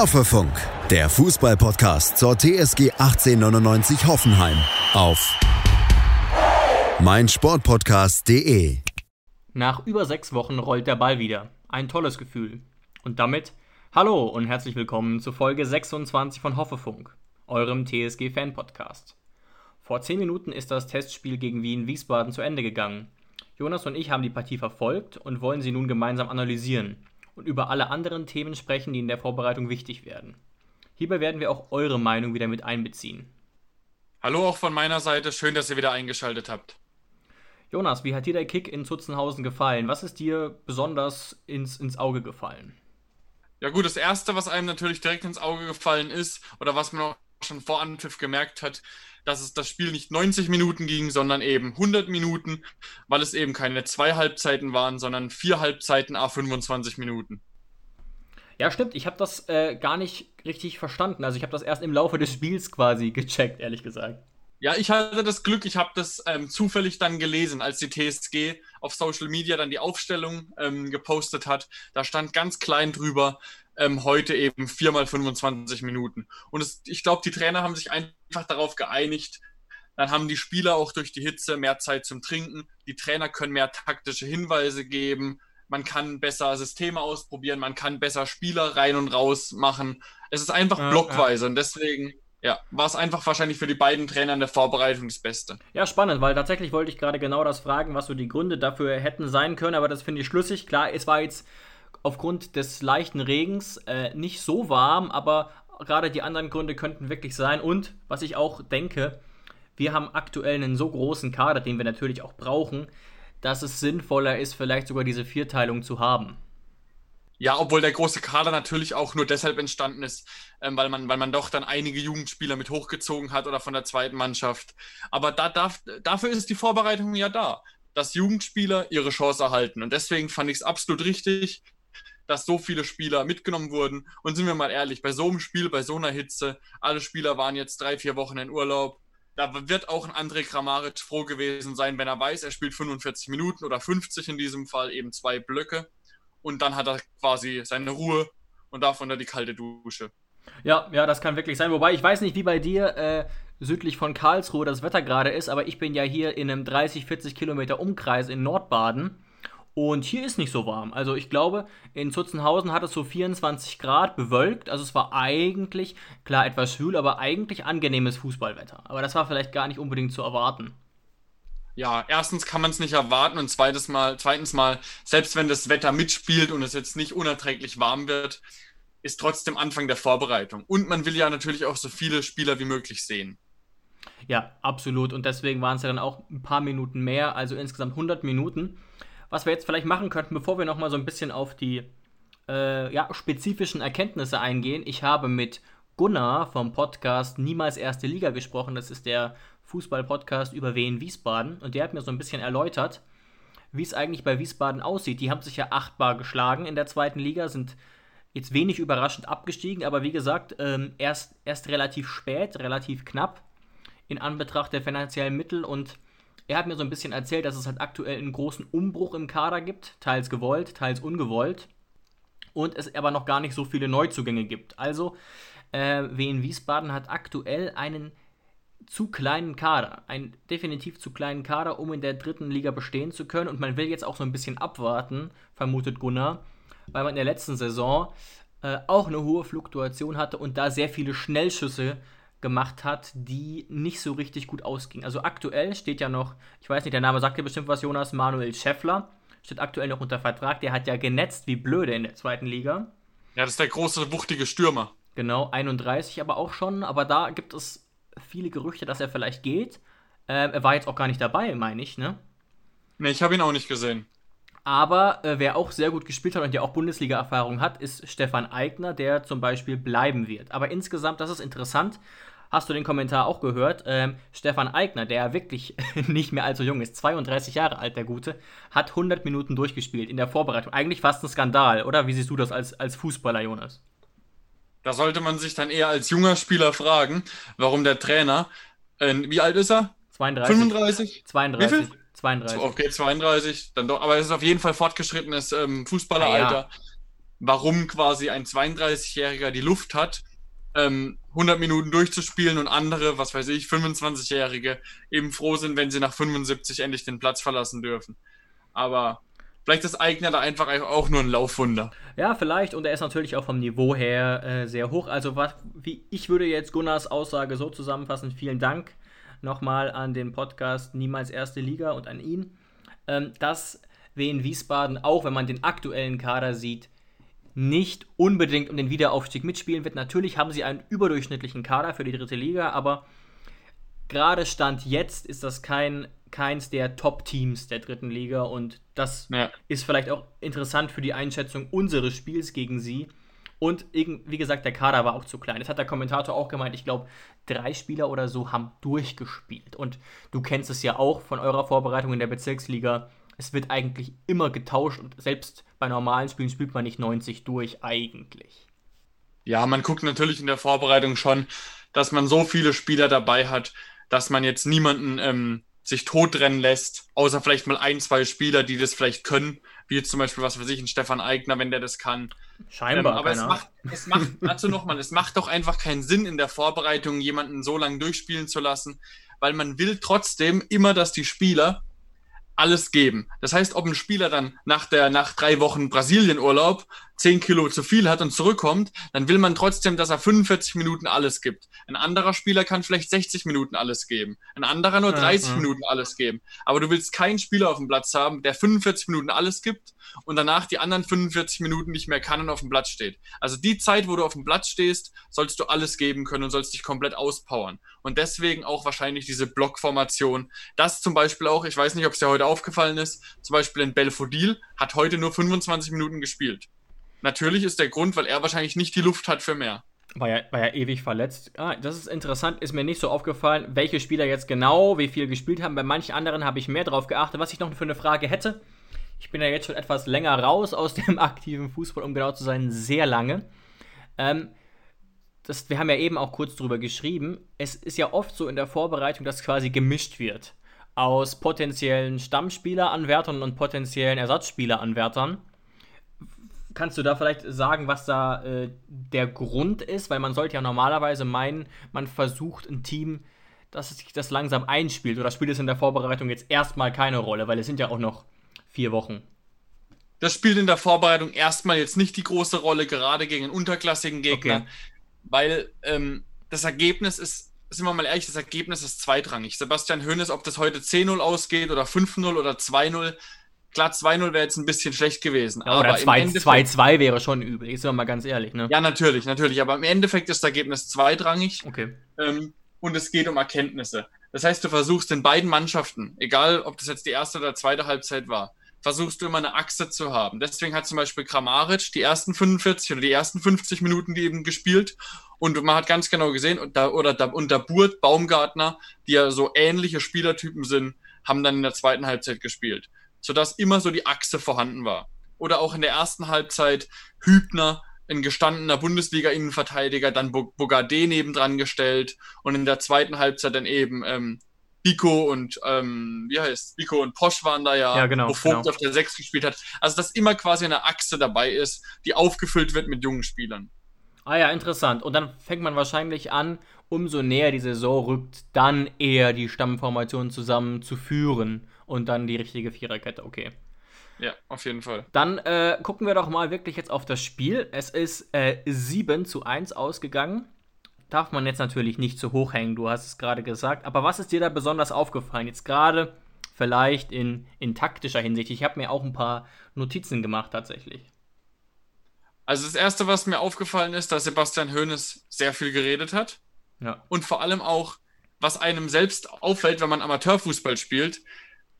Hoffefunk, der Fußballpodcast zur TSG 1899 Hoffenheim auf meinsportpodcast.de. Nach über sechs Wochen rollt der Ball wieder. Ein tolles Gefühl. Und damit hallo und herzlich willkommen zu Folge 26 von Hoffefunk, eurem TSG-Fan-Podcast. Vor zehn Minuten ist das Testspiel gegen Wien-Wiesbaden zu Ende gegangen. Jonas und ich haben die Partie verfolgt und wollen sie nun gemeinsam analysieren und über alle anderen Themen sprechen, die in der Vorbereitung wichtig werden. Hierbei werden wir auch eure Meinung wieder mit einbeziehen. Hallo auch von meiner Seite, schön, dass ihr wieder eingeschaltet habt. Jonas, wie hat dir der Kick in Zutzenhausen gefallen? Was ist dir besonders ins, ins Auge gefallen? Ja gut, das Erste, was einem natürlich direkt ins Auge gefallen ist, oder was man auch schon vor Anpfiff gemerkt hat, dass es das Spiel nicht 90 Minuten ging, sondern eben 100 Minuten, weil es eben keine zwei Halbzeiten waren, sondern vier Halbzeiten a 25 Minuten. Ja, stimmt. Ich habe das äh, gar nicht richtig verstanden. Also ich habe das erst im Laufe des Spiels quasi gecheckt, ehrlich gesagt. Ja, ich hatte das Glück, ich habe das ähm, zufällig dann gelesen, als die TSG auf Social Media dann die Aufstellung ähm, gepostet hat. Da stand ganz klein drüber, ähm, heute eben viermal 25 Minuten. Und es, ich glaube, die Trainer haben sich einfach darauf geeinigt, dann haben die Spieler auch durch die Hitze mehr Zeit zum Trinken. Die Trainer können mehr taktische Hinweise geben. Man kann besser Systeme ausprobieren. Man kann besser Spieler rein und raus machen. Es ist einfach ja, blockweise ja. und deswegen ja, war es einfach wahrscheinlich für die beiden Trainer in der Vorbereitung das Beste. Ja, spannend, weil tatsächlich wollte ich gerade genau das fragen, was so die Gründe dafür hätten sein können, aber das finde ich schlüssig. Klar, es war jetzt aufgrund des leichten Regens äh, nicht so warm, aber gerade die anderen Gründe könnten wirklich sein. Und was ich auch denke, wir haben aktuell einen so großen Kader, den wir natürlich auch brauchen, dass es sinnvoller ist, vielleicht sogar diese Vierteilung zu haben. Ja, obwohl der große Kader natürlich auch nur deshalb entstanden ist, ähm, weil, man, weil man doch dann einige Jugendspieler mit hochgezogen hat oder von der zweiten Mannschaft. Aber da darf, dafür ist die Vorbereitung ja da, dass Jugendspieler ihre Chance erhalten. Und deswegen fand ich es absolut richtig, dass so viele Spieler mitgenommen wurden. Und sind wir mal ehrlich, bei so einem Spiel, bei so einer Hitze, alle Spieler waren jetzt drei, vier Wochen in Urlaub. Da wird auch ein André Kramaric froh gewesen sein, wenn er weiß, er spielt 45 Minuten oder 50 in diesem Fall, eben zwei Blöcke. Und dann hat er quasi seine Ruhe und darf unter die kalte Dusche. Ja, ja, das kann wirklich sein. Wobei ich weiß nicht, wie bei dir äh, südlich von Karlsruhe das Wetter gerade ist, aber ich bin ja hier in einem 30, 40 Kilometer Umkreis in Nordbaden. Und hier ist nicht so warm. Also ich glaube, in Zutzenhausen hat es so 24 Grad bewölkt. Also es war eigentlich, klar etwas schwül, aber eigentlich angenehmes Fußballwetter. Aber das war vielleicht gar nicht unbedingt zu erwarten. Ja, erstens kann man es nicht erwarten und zweites mal, zweitens mal, selbst wenn das Wetter mitspielt und es jetzt nicht unerträglich warm wird, ist trotzdem Anfang der Vorbereitung. Und man will ja natürlich auch so viele Spieler wie möglich sehen. Ja, absolut. Und deswegen waren es ja dann auch ein paar Minuten mehr, also insgesamt 100 Minuten was wir jetzt vielleicht machen könnten, bevor wir nochmal so ein bisschen auf die äh, ja, spezifischen Erkenntnisse eingehen. Ich habe mit Gunnar vom Podcast Niemals Erste Liga gesprochen. Das ist der Fußball-Podcast über Wien Wiesbaden. Und der hat mir so ein bisschen erläutert, wie es eigentlich bei Wiesbaden aussieht. Die haben sich ja achtbar geschlagen in der zweiten Liga, sind jetzt wenig überraschend abgestiegen, aber wie gesagt, ähm, erst, erst relativ spät, relativ knapp in Anbetracht der finanziellen Mittel und er hat mir so ein bisschen erzählt, dass es halt aktuell einen großen Umbruch im Kader gibt, teils gewollt, teils ungewollt. Und es aber noch gar nicht so viele Neuzugänge gibt. Also, äh, Wien Wiesbaden hat aktuell einen zu kleinen Kader, einen definitiv zu kleinen Kader, um in der dritten Liga bestehen zu können. Und man will jetzt auch so ein bisschen abwarten, vermutet Gunnar, weil man in der letzten Saison äh, auch eine hohe Fluktuation hatte und da sehr viele Schnellschüsse gemacht hat, die nicht so richtig gut ausging. Also aktuell steht ja noch, ich weiß nicht, der Name sagt dir bestimmt was, Jonas, Manuel Scheffler, steht aktuell noch unter Vertrag, der hat ja genetzt wie blöde in der zweiten Liga. Ja, das ist der große, wuchtige Stürmer. Genau, 31 aber auch schon, aber da gibt es viele Gerüchte, dass er vielleicht geht. Ähm, er war jetzt auch gar nicht dabei, meine ich, ne? Ne, ich habe ihn auch nicht gesehen. Aber äh, wer auch sehr gut gespielt hat und ja auch Bundesliga-Erfahrung hat, ist Stefan Eigner, der zum Beispiel bleiben wird. Aber insgesamt, das ist interessant, hast du den Kommentar auch gehört. Ähm, Stefan Eigner, der wirklich nicht mehr allzu jung ist, 32 Jahre alt, der Gute, hat 100 Minuten durchgespielt in der Vorbereitung. Eigentlich fast ein Skandal, oder? Wie siehst du das als, als Fußballer, Jonas? Da sollte man sich dann eher als junger Spieler fragen, warum der Trainer, äh, wie alt ist er? 32. 35? 32. Wie viel? 32. Okay, 32, dann doch, aber es ist auf jeden Fall fortgeschrittenes ähm, Fußballeralter. Ja, ja. warum quasi ein 32-Jähriger die Luft hat, ähm, 100 Minuten durchzuspielen und andere, was weiß ich, 25-Jährige eben froh sind, wenn sie nach 75 endlich den Platz verlassen dürfen. Aber vielleicht ist Eigner da einfach auch nur ein Laufwunder. Ja, vielleicht. Und er ist natürlich auch vom Niveau her äh, sehr hoch. Also, was, wie ich würde jetzt Gunnars Aussage so zusammenfassen. Vielen Dank nochmal an den Podcast Niemals Erste Liga und an ihn, ähm, dass Wien Wiesbaden, auch wenn man den aktuellen Kader sieht, nicht unbedingt um den Wiederaufstieg mitspielen wird. Natürlich haben sie einen überdurchschnittlichen Kader für die dritte Liga, aber gerade Stand jetzt ist das kein, keins der Top-Teams der dritten Liga und das ja. ist vielleicht auch interessant für die Einschätzung unseres Spiels gegen sie. Und wie gesagt, der Kader war auch zu klein. Das hat der Kommentator auch gemeint. Ich glaube, drei Spieler oder so haben durchgespielt. Und du kennst es ja auch von eurer Vorbereitung in der Bezirksliga es wird eigentlich immer getauscht und selbst bei normalen Spielen spielt man nicht 90 durch eigentlich. Ja, man guckt natürlich in der Vorbereitung schon, dass man so viele Spieler dabei hat, dass man jetzt niemanden ähm, sich totrennen lässt, außer vielleicht mal ein, zwei Spieler, die das vielleicht können, wie jetzt zum Beispiel, was weiß ich, ein Stefan Eigner, wenn der das kann. Scheinbar. Ähm, aber es macht, es macht, dazu nochmal, es macht doch einfach keinen Sinn in der Vorbereitung, jemanden so lange durchspielen zu lassen, weil man will trotzdem immer, dass die Spieler alles geben. Das heißt, ob ein Spieler dann nach der nach drei Wochen Brasilienurlaub 10 Kilo zu viel hat und zurückkommt, dann will man trotzdem, dass er 45 Minuten alles gibt. Ein anderer Spieler kann vielleicht 60 Minuten alles geben. Ein anderer nur 30 ja, ja. Minuten alles geben. Aber du willst keinen Spieler auf dem Platz haben, der 45 Minuten alles gibt und danach die anderen 45 Minuten nicht mehr kann und auf dem Platz steht. Also die Zeit, wo du auf dem Platz stehst, sollst du alles geben können und sollst dich komplett auspowern. Und deswegen auch wahrscheinlich diese Blockformation. Das zum Beispiel auch, ich weiß nicht, ob es dir heute aufgefallen ist, zum Beispiel in Belfodil hat heute nur 25 Minuten gespielt. Natürlich ist der Grund, weil er wahrscheinlich nicht die Luft hat für mehr. War ja, war ja ewig verletzt. Ah, das ist interessant, ist mir nicht so aufgefallen, welche Spieler jetzt genau wie viel gespielt haben. Bei manchen anderen habe ich mehr drauf geachtet. Was ich noch für eine Frage hätte, ich bin ja jetzt schon etwas länger raus aus dem aktiven Fußball, um genau zu sein, sehr lange. Ähm, das, wir haben ja eben auch kurz drüber geschrieben. Es ist ja oft so in der Vorbereitung, dass quasi gemischt wird aus potenziellen Stammspieleranwärtern und potenziellen Ersatzspieleranwärtern. Kannst du da vielleicht sagen, was da äh, der Grund ist? Weil man sollte ja normalerweise meinen, man versucht ein Team, dass sich das langsam einspielt. Oder spielt es in der Vorbereitung jetzt erstmal keine Rolle? Weil es sind ja auch noch vier Wochen. Das spielt in der Vorbereitung erstmal jetzt nicht die große Rolle, gerade gegen einen unterklassigen Gegner, okay. weil ähm, das Ergebnis ist, sind wir mal ehrlich, das Ergebnis ist zweitrangig. Sebastian Hoeneß, ob das heute 10-0 ausgeht oder 5-0 oder 2-0, Klar, 2-0 wäre jetzt ein bisschen schlecht gewesen. Ja, oder 2-2 wäre schon übel, ist wir mal ganz ehrlich. Ne? Ja, natürlich, natürlich. Aber im Endeffekt ist das Ergebnis zweitrangig. Okay. Ähm, und es geht um Erkenntnisse. Das heißt, du versuchst in beiden Mannschaften, egal ob das jetzt die erste oder zweite Halbzeit war, versuchst du immer eine Achse zu haben. Deswegen hat zum Beispiel Kramaric die ersten 45 oder die ersten 50 Minuten die eben gespielt. Und man hat ganz genau gesehen, und da, oder da, unter Burt, Baumgartner, die ja so ähnliche Spielertypen sind, haben dann in der zweiten Halbzeit gespielt sodass immer so die Achse vorhanden war. Oder auch in der ersten Halbzeit Hübner, ein gestandener Bundesliga-Innenverteidiger, dann Bogarde nebendran gestellt und in der zweiten Halbzeit dann eben ähm, Biko und ähm, wie heißt Biko und Posch waren da ja, ja genau, wo Vogt genau. auf der 6 gespielt hat. Also dass immer quasi eine Achse dabei ist, die aufgefüllt wird mit jungen Spielern. Ah ja, interessant. Und dann fängt man wahrscheinlich an, umso näher die Saison rückt, dann eher die Stammformation zusammenzuführen und dann die richtige Viererkette, okay. Ja, auf jeden Fall. Dann äh, gucken wir doch mal wirklich jetzt auf das Spiel. Es ist äh, 7 zu 1 ausgegangen. Darf man jetzt natürlich nicht zu hoch hängen, du hast es gerade gesagt. Aber was ist dir da besonders aufgefallen? Jetzt gerade vielleicht in, in taktischer Hinsicht. Ich habe mir auch ein paar Notizen gemacht tatsächlich. Also das Erste, was mir aufgefallen ist, dass Sebastian Hoeneß sehr viel geredet hat. Ja. Und vor allem auch, was einem selbst auffällt, wenn man Amateurfußball spielt,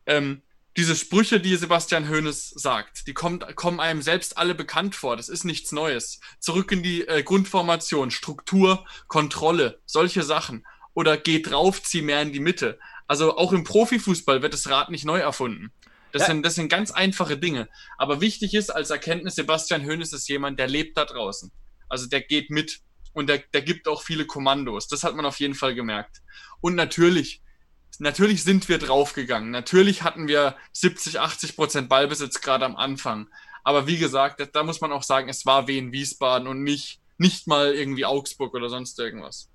ähm, diese Sprüche, die Sebastian Hoeneß sagt, die kommt, kommen einem selbst alle bekannt vor. Das ist nichts Neues. Zurück in die äh, Grundformation, Struktur, Kontrolle, solche Sachen. Oder geh drauf, zieh mehr in die Mitte. Also auch im Profifußball wird das Rad nicht neu erfunden. Das, ja. sind, das sind ganz einfache Dinge. Aber wichtig ist als Erkenntnis, Sebastian Hoeneß ist jemand, der lebt da draußen. Also der geht mit und der, der gibt auch viele Kommandos. Das hat man auf jeden Fall gemerkt. Und natürlich, natürlich sind wir draufgegangen. Natürlich hatten wir 70, 80 Prozent Ballbesitz gerade am Anfang. Aber wie gesagt, da muss man auch sagen, es war Wien Wiesbaden und nicht, nicht mal irgendwie Augsburg oder sonst irgendwas.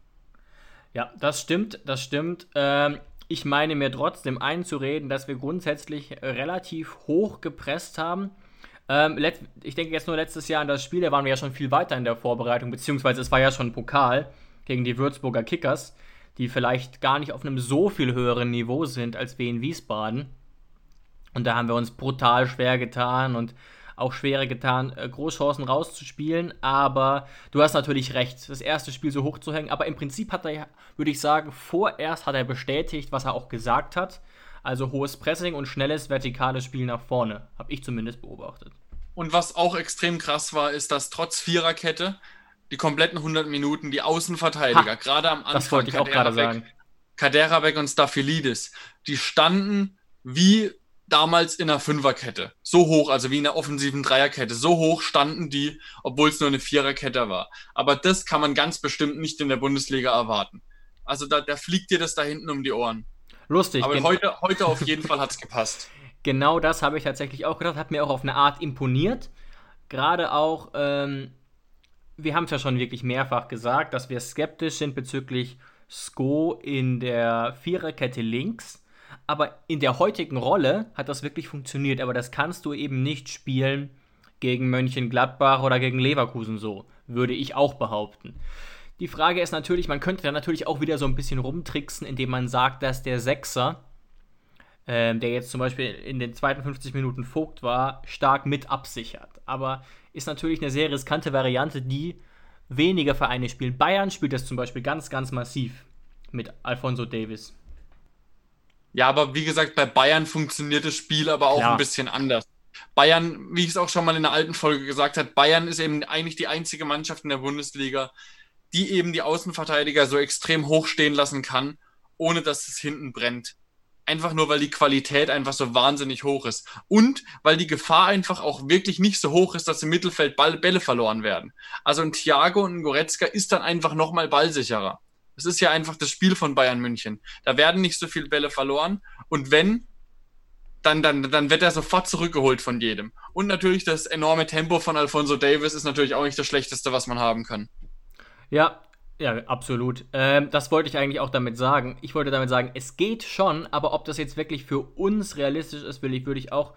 Ja, das stimmt, das stimmt. Ähm, ich meine mir trotzdem einzureden, dass wir grundsätzlich relativ hoch gepresst haben. Ähm, ich denke jetzt nur letztes Jahr an das Spiel, da waren wir ja schon viel weiter in der Vorbereitung, beziehungsweise es war ja schon Pokal gegen die Würzburger Kickers, die vielleicht gar nicht auf einem so viel höheren Niveau sind als wir in Wiesbaden. Und da haben wir uns brutal schwer getan und auch schwerer getan, äh, Großchancen rauszuspielen. Aber du hast natürlich recht, das erste Spiel so hoch zu hängen. Aber im Prinzip hat er, würde ich sagen, vorerst hat er bestätigt, was er auch gesagt hat. Also hohes Pressing und schnelles vertikales Spiel nach vorne. Habe ich zumindest beobachtet. Und was auch extrem krass war, ist, dass trotz Viererkette die kompletten 100 Minuten die Außenverteidiger, gerade am Anfang, das wollte ich auch gerade sagen. Kaderabek und Staphylidis, die standen wie damals in einer Fünferkette. So hoch, also wie in einer offensiven Dreierkette. So hoch standen die, obwohl es nur eine Viererkette war. Aber das kann man ganz bestimmt nicht in der Bundesliga erwarten. Also da, da fliegt dir das da hinten um die Ohren. Lustig. Aber heute, heute auf jeden Fall hat es gepasst. Genau das habe ich tatsächlich auch gedacht. Hat mir auch auf eine Art imponiert. Gerade auch, ähm, wir haben es ja schon wirklich mehrfach gesagt, dass wir skeptisch sind bezüglich Sko in der Viererkette links aber in der heutigen Rolle hat das wirklich funktioniert. Aber das kannst du eben nicht spielen gegen Mönchengladbach oder gegen Leverkusen so, würde ich auch behaupten. Die Frage ist natürlich, man könnte da natürlich auch wieder so ein bisschen rumtricksen, indem man sagt, dass der Sechser, äh, der jetzt zum Beispiel in den zweiten 50 Minuten Vogt war, stark mit absichert. Aber ist natürlich eine sehr riskante Variante, die weniger Vereine spielen. Bayern spielt das zum Beispiel ganz, ganz massiv mit Alfonso Davis. Ja, aber wie gesagt, bei Bayern funktioniert das Spiel aber auch Klar. ein bisschen anders. Bayern, wie ich es auch schon mal in der alten Folge gesagt habe, Bayern ist eben eigentlich die einzige Mannschaft in der Bundesliga, die eben die Außenverteidiger so extrem hoch stehen lassen kann, ohne dass es hinten brennt. Einfach nur, weil die Qualität einfach so wahnsinnig hoch ist. Und weil die Gefahr einfach auch wirklich nicht so hoch ist, dass im Mittelfeld Ball, Bälle verloren werden. Also ein Thiago und ein Goretzka ist dann einfach nochmal ballsicherer. Es ist ja einfach das Spiel von Bayern München. Da werden nicht so viele Bälle verloren. Und wenn, dann, dann, dann wird er sofort zurückgeholt von jedem. Und natürlich das enorme Tempo von Alfonso Davis ist natürlich auch nicht das Schlechteste, was man haben kann. Ja, ja, absolut. Ähm, das wollte ich eigentlich auch damit sagen. Ich wollte damit sagen, es geht schon, aber ob das jetzt wirklich für uns realistisch ist, will ich, würde ich auch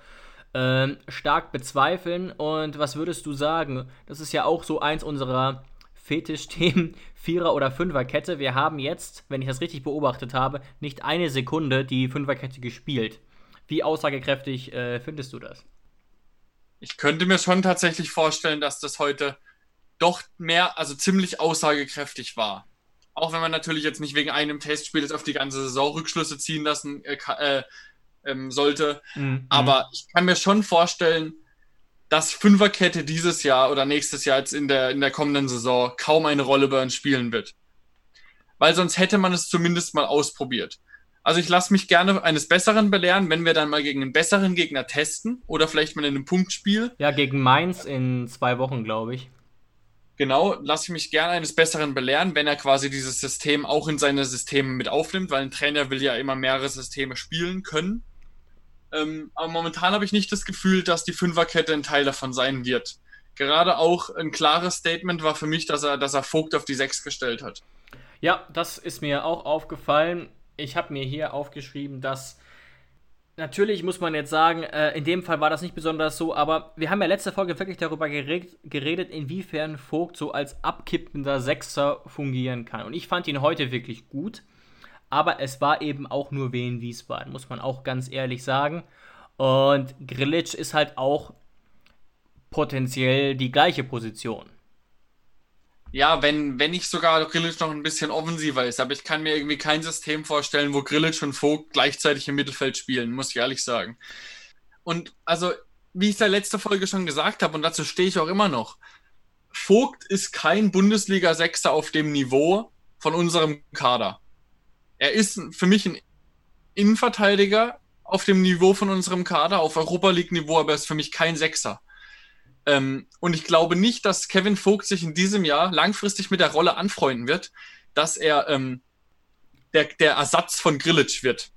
ähm, stark bezweifeln. Und was würdest du sagen? Das ist ja auch so eins unserer Fetischthemen Vierer- oder Fünferkette. Wir haben jetzt, wenn ich das richtig beobachtet habe, nicht eine Sekunde die Fünferkette gespielt. Wie aussagekräftig äh, findest du das? Ich könnte mir schon tatsächlich vorstellen, dass das heute doch mehr, also ziemlich aussagekräftig war. Auch wenn man natürlich jetzt nicht wegen einem Testspiel jetzt auf die ganze Saison Rückschlüsse ziehen lassen äh, äh, ähm, sollte. Mhm. Aber ich kann mir schon vorstellen, dass Fünferkette dieses Jahr oder nächstes Jahr jetzt in der, in der kommenden Saison kaum eine Rolle bei uns spielen wird. Weil sonst hätte man es zumindest mal ausprobiert. Also ich lasse mich gerne eines Besseren belehren, wenn wir dann mal gegen einen besseren Gegner testen oder vielleicht mal in einem Punktspiel. Ja, gegen Mainz in zwei Wochen, glaube ich. Genau, lasse ich mich gerne eines Besseren belehren, wenn er quasi dieses System auch in seine Systeme mit aufnimmt, weil ein Trainer will ja immer mehrere Systeme spielen können. Ähm, aber momentan habe ich nicht das Gefühl, dass die Fünferkette ein Teil davon sein wird. Gerade auch ein klares Statement war für mich, dass er, dass er Vogt auf die Sechs gestellt hat. Ja, das ist mir auch aufgefallen. Ich habe mir hier aufgeschrieben, dass natürlich muss man jetzt sagen, äh, in dem Fall war das nicht besonders so, aber wir haben ja letzte Folge wirklich darüber geredet, geredet, inwiefern Vogt so als abkippender Sechser fungieren kann. Und ich fand ihn heute wirklich gut aber es war eben auch nur Wien Wiesbaden, muss man auch ganz ehrlich sagen. Und Grilic ist halt auch potenziell die gleiche Position. Ja, wenn, wenn nicht sogar Grilic noch ein bisschen offensiver ist, aber ich kann mir irgendwie kein System vorstellen, wo Grilic und Vogt gleichzeitig im Mittelfeld spielen, muss ich ehrlich sagen. Und also, wie ich es der letzte Folge schon gesagt habe, und dazu stehe ich auch immer noch, Vogt ist kein Bundesliga-Sechser auf dem Niveau von unserem Kader er ist für mich ein Innenverteidiger auf dem Niveau von unserem Kader, auf Europa League-Niveau, aber er ist für mich kein Sechser. Ähm, und ich glaube nicht, dass Kevin Vogt sich in diesem Jahr langfristig mit der Rolle anfreunden wird, dass er ähm, der, der Ersatz von Grillitsch wird.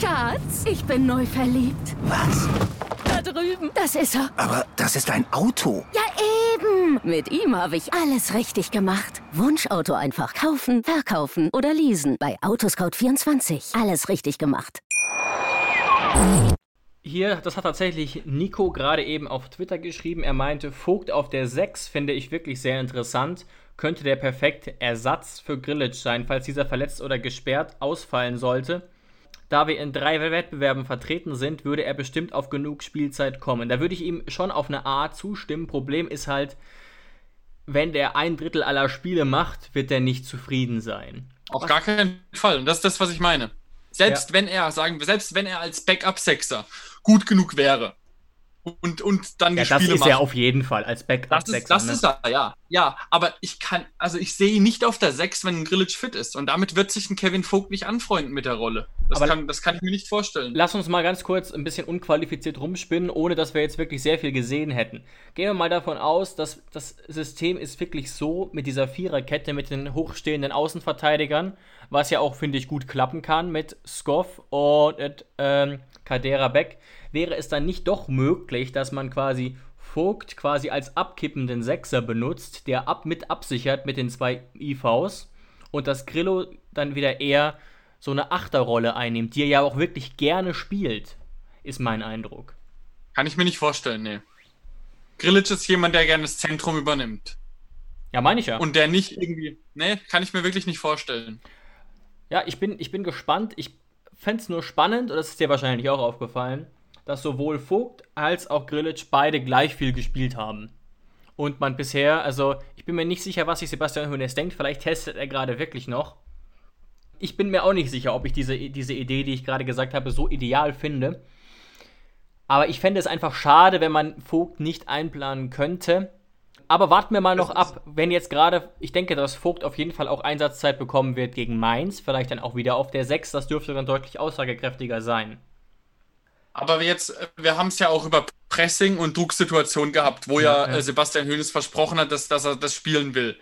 Schatz, ich bin neu verliebt. Was? da drüben. Das ist er. Aber das ist ein Auto. Ja, eben. Mit ihm habe ich alles richtig gemacht. Wunschauto einfach kaufen, verkaufen oder leasen. Bei Autoscout24. Alles richtig gemacht. Hier, das hat tatsächlich Nico gerade eben auf Twitter geschrieben. Er meinte, Vogt auf der 6 finde ich wirklich sehr interessant. Könnte der perfekte Ersatz für Grillitsch sein, falls dieser verletzt oder gesperrt ausfallen sollte. Da wir in drei Wettbewerben vertreten sind, würde er bestimmt auf genug Spielzeit kommen. Da würde ich ihm schon auf eine Art zustimmen. Problem ist halt, wenn der ein Drittel aller Spiele macht, wird er nicht zufrieden sein. Auf was? gar keinen Fall. Und das ist das, was ich meine. Selbst ja. wenn er, sagen wir, selbst wenn er als Backup-Sexer gut genug wäre, und, und dann ja, die Spiele Das ist er auf jeden Fall als Backup. Das ist, das ne? ist er, ja. Ja, aber ich kann, also ich sehe ihn nicht auf der 6, wenn ein Grillitsch fit ist. Und damit wird sich ein Kevin Vogt nicht anfreunden mit der Rolle. Das, kann, das kann ich mir nicht vorstellen. Lass uns mal ganz kurz ein bisschen unqualifiziert rumspinnen, ohne dass wir jetzt wirklich sehr viel gesehen hätten. Gehen wir mal davon aus, dass das System ist wirklich so mit dieser Viererkette, mit den hochstehenden Außenverteidigern, was ja auch, finde ich, gut klappen kann mit Skoff und ähm, Kadera Beck wäre es dann nicht doch möglich, dass man quasi Vogt quasi als abkippenden Sechser benutzt, der ab mit absichert mit den zwei IVs und dass Grillo dann wieder eher so eine Achterrolle einnimmt, die er ja auch wirklich gerne spielt, ist mein Eindruck. Kann ich mir nicht vorstellen, nee. Grillitsch ist jemand, der gerne das Zentrum übernimmt. Ja, meine ich ja. Und der nicht irgendwie. Nee, kann ich mir wirklich nicht vorstellen. Ja, ich bin, ich bin gespannt. Ich fände es nur spannend, und das ist dir wahrscheinlich auch aufgefallen, dass sowohl Vogt als auch Grillitsch beide gleich viel gespielt haben. Und man bisher, also ich bin mir nicht sicher, was sich Sebastian Hoeneß denkt. Vielleicht testet er gerade wirklich noch. Ich bin mir auch nicht sicher, ob ich diese, diese Idee, die ich gerade gesagt habe, so ideal finde. Aber ich fände es einfach schade, wenn man Vogt nicht einplanen könnte. Aber warten wir mal noch ab, wenn jetzt gerade, ich denke, dass Vogt auf jeden Fall auch Einsatzzeit bekommen wird gegen Mainz, vielleicht dann auch wieder auf der 6, das dürfte dann deutlich aussagekräftiger sein. Aber jetzt, wir haben es ja auch über Pressing und Drucksituation gehabt, wo ja, ja, ja. Sebastian Hönes versprochen hat, dass, dass er das spielen will.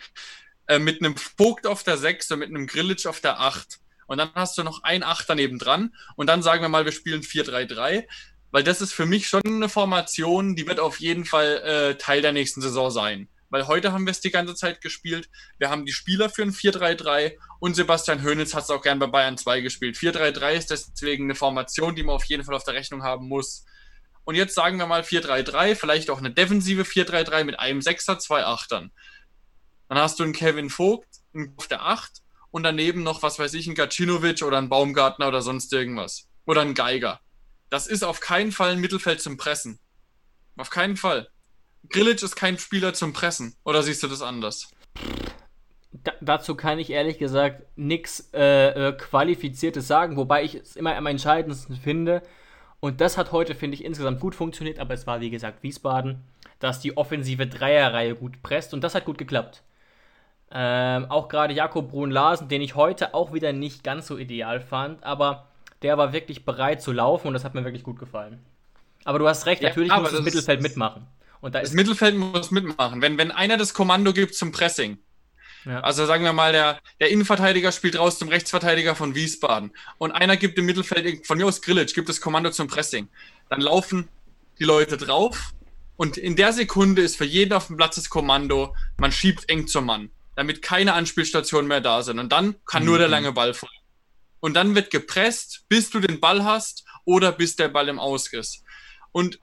Äh, mit einem Vogt auf der 6 und mit einem Grillitsch auf der 8. Und dann hast du noch ein 8 daneben dran. Und dann sagen wir mal, wir spielen 4-3-3. Weil das ist für mich schon eine Formation, die wird auf jeden Fall äh, Teil der nächsten Saison sein weil heute haben wir es die ganze Zeit gespielt. Wir haben die Spieler für ein 4-3-3 und Sebastian Höhnitz hat es auch gern bei Bayern 2 gespielt. 4-3-3 ist deswegen eine Formation, die man auf jeden Fall auf der Rechnung haben muss. Und jetzt sagen wir mal 4-3-3, vielleicht auch eine defensive 4-3-3 mit einem Sechser, zwei Achtern. Dann hast du einen Kevin Vogt auf der 8 und daneben noch, was weiß ich, einen Gacinovic oder einen Baumgartner oder sonst irgendwas. Oder einen Geiger. Das ist auf keinen Fall ein Mittelfeld zum Pressen. Auf keinen Fall. Grillage ist kein Spieler zum Pressen. Oder siehst du das anders? Da, dazu kann ich ehrlich gesagt nichts äh, äh, Qualifiziertes sagen, wobei ich es immer am entscheidendsten finde. Und das hat heute, finde ich, insgesamt gut funktioniert, aber es war, wie gesagt, Wiesbaden, dass die offensive Dreierreihe gut presst und das hat gut geklappt. Ähm, auch gerade Jakob Brun-Larsen, den ich heute auch wieder nicht ganz so ideal fand, aber der war wirklich bereit zu laufen und das hat mir wirklich gut gefallen. Aber du hast recht, ja, natürlich muss das Mittelfeld mitmachen. Und da das Mittelfeld muss mitmachen. Wenn, wenn einer das Kommando gibt zum Pressing, ja. also sagen wir mal, der, der Innenverteidiger spielt raus zum Rechtsverteidiger von Wiesbaden und einer gibt im Mittelfeld, von mir aus Grillitsch, gibt das Kommando zum Pressing, dann laufen die Leute drauf und in der Sekunde ist für jeden auf dem Platz das Kommando, man schiebt eng zum Mann, damit keine Anspielstationen mehr da sind und dann kann mhm. nur der mhm. lange Ball folgen. Und dann wird gepresst, bis du den Ball hast oder bis der Ball im Aus ist. Und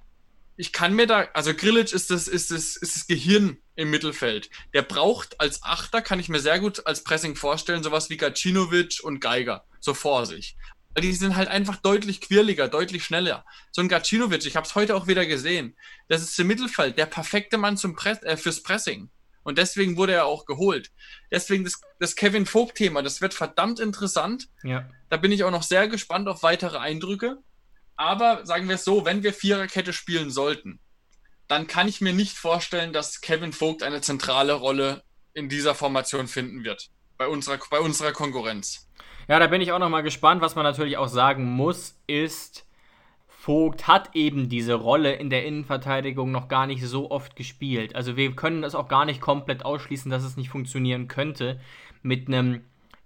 ich kann mir da, also Grillitsch ist das, ist das, ist das Gehirn im Mittelfeld. Der braucht als Achter, kann ich mir sehr gut als Pressing vorstellen, sowas wie Gacinovic und Geiger, so vor sich. Weil die sind halt einfach deutlich quirliger, deutlich schneller. So ein Gacinovic, ich habe es heute auch wieder gesehen, das ist im Mittelfeld der perfekte Mann zum Press, äh, fürs Pressing. Und deswegen wurde er auch geholt. Deswegen das, das Kevin Vogt-Thema, das wird verdammt interessant. Ja. Da bin ich auch noch sehr gespannt auf weitere Eindrücke. Aber sagen wir es so, wenn wir Viererkette spielen sollten, dann kann ich mir nicht vorstellen, dass Kevin Vogt eine zentrale Rolle in dieser Formation finden wird. Bei unserer, bei unserer Konkurrenz. Ja, da bin ich auch noch mal gespannt. Was man natürlich auch sagen muss, ist, Vogt hat eben diese Rolle in der Innenverteidigung noch gar nicht so oft gespielt. Also wir können das auch gar nicht komplett ausschließen, dass es nicht funktionieren könnte mit einem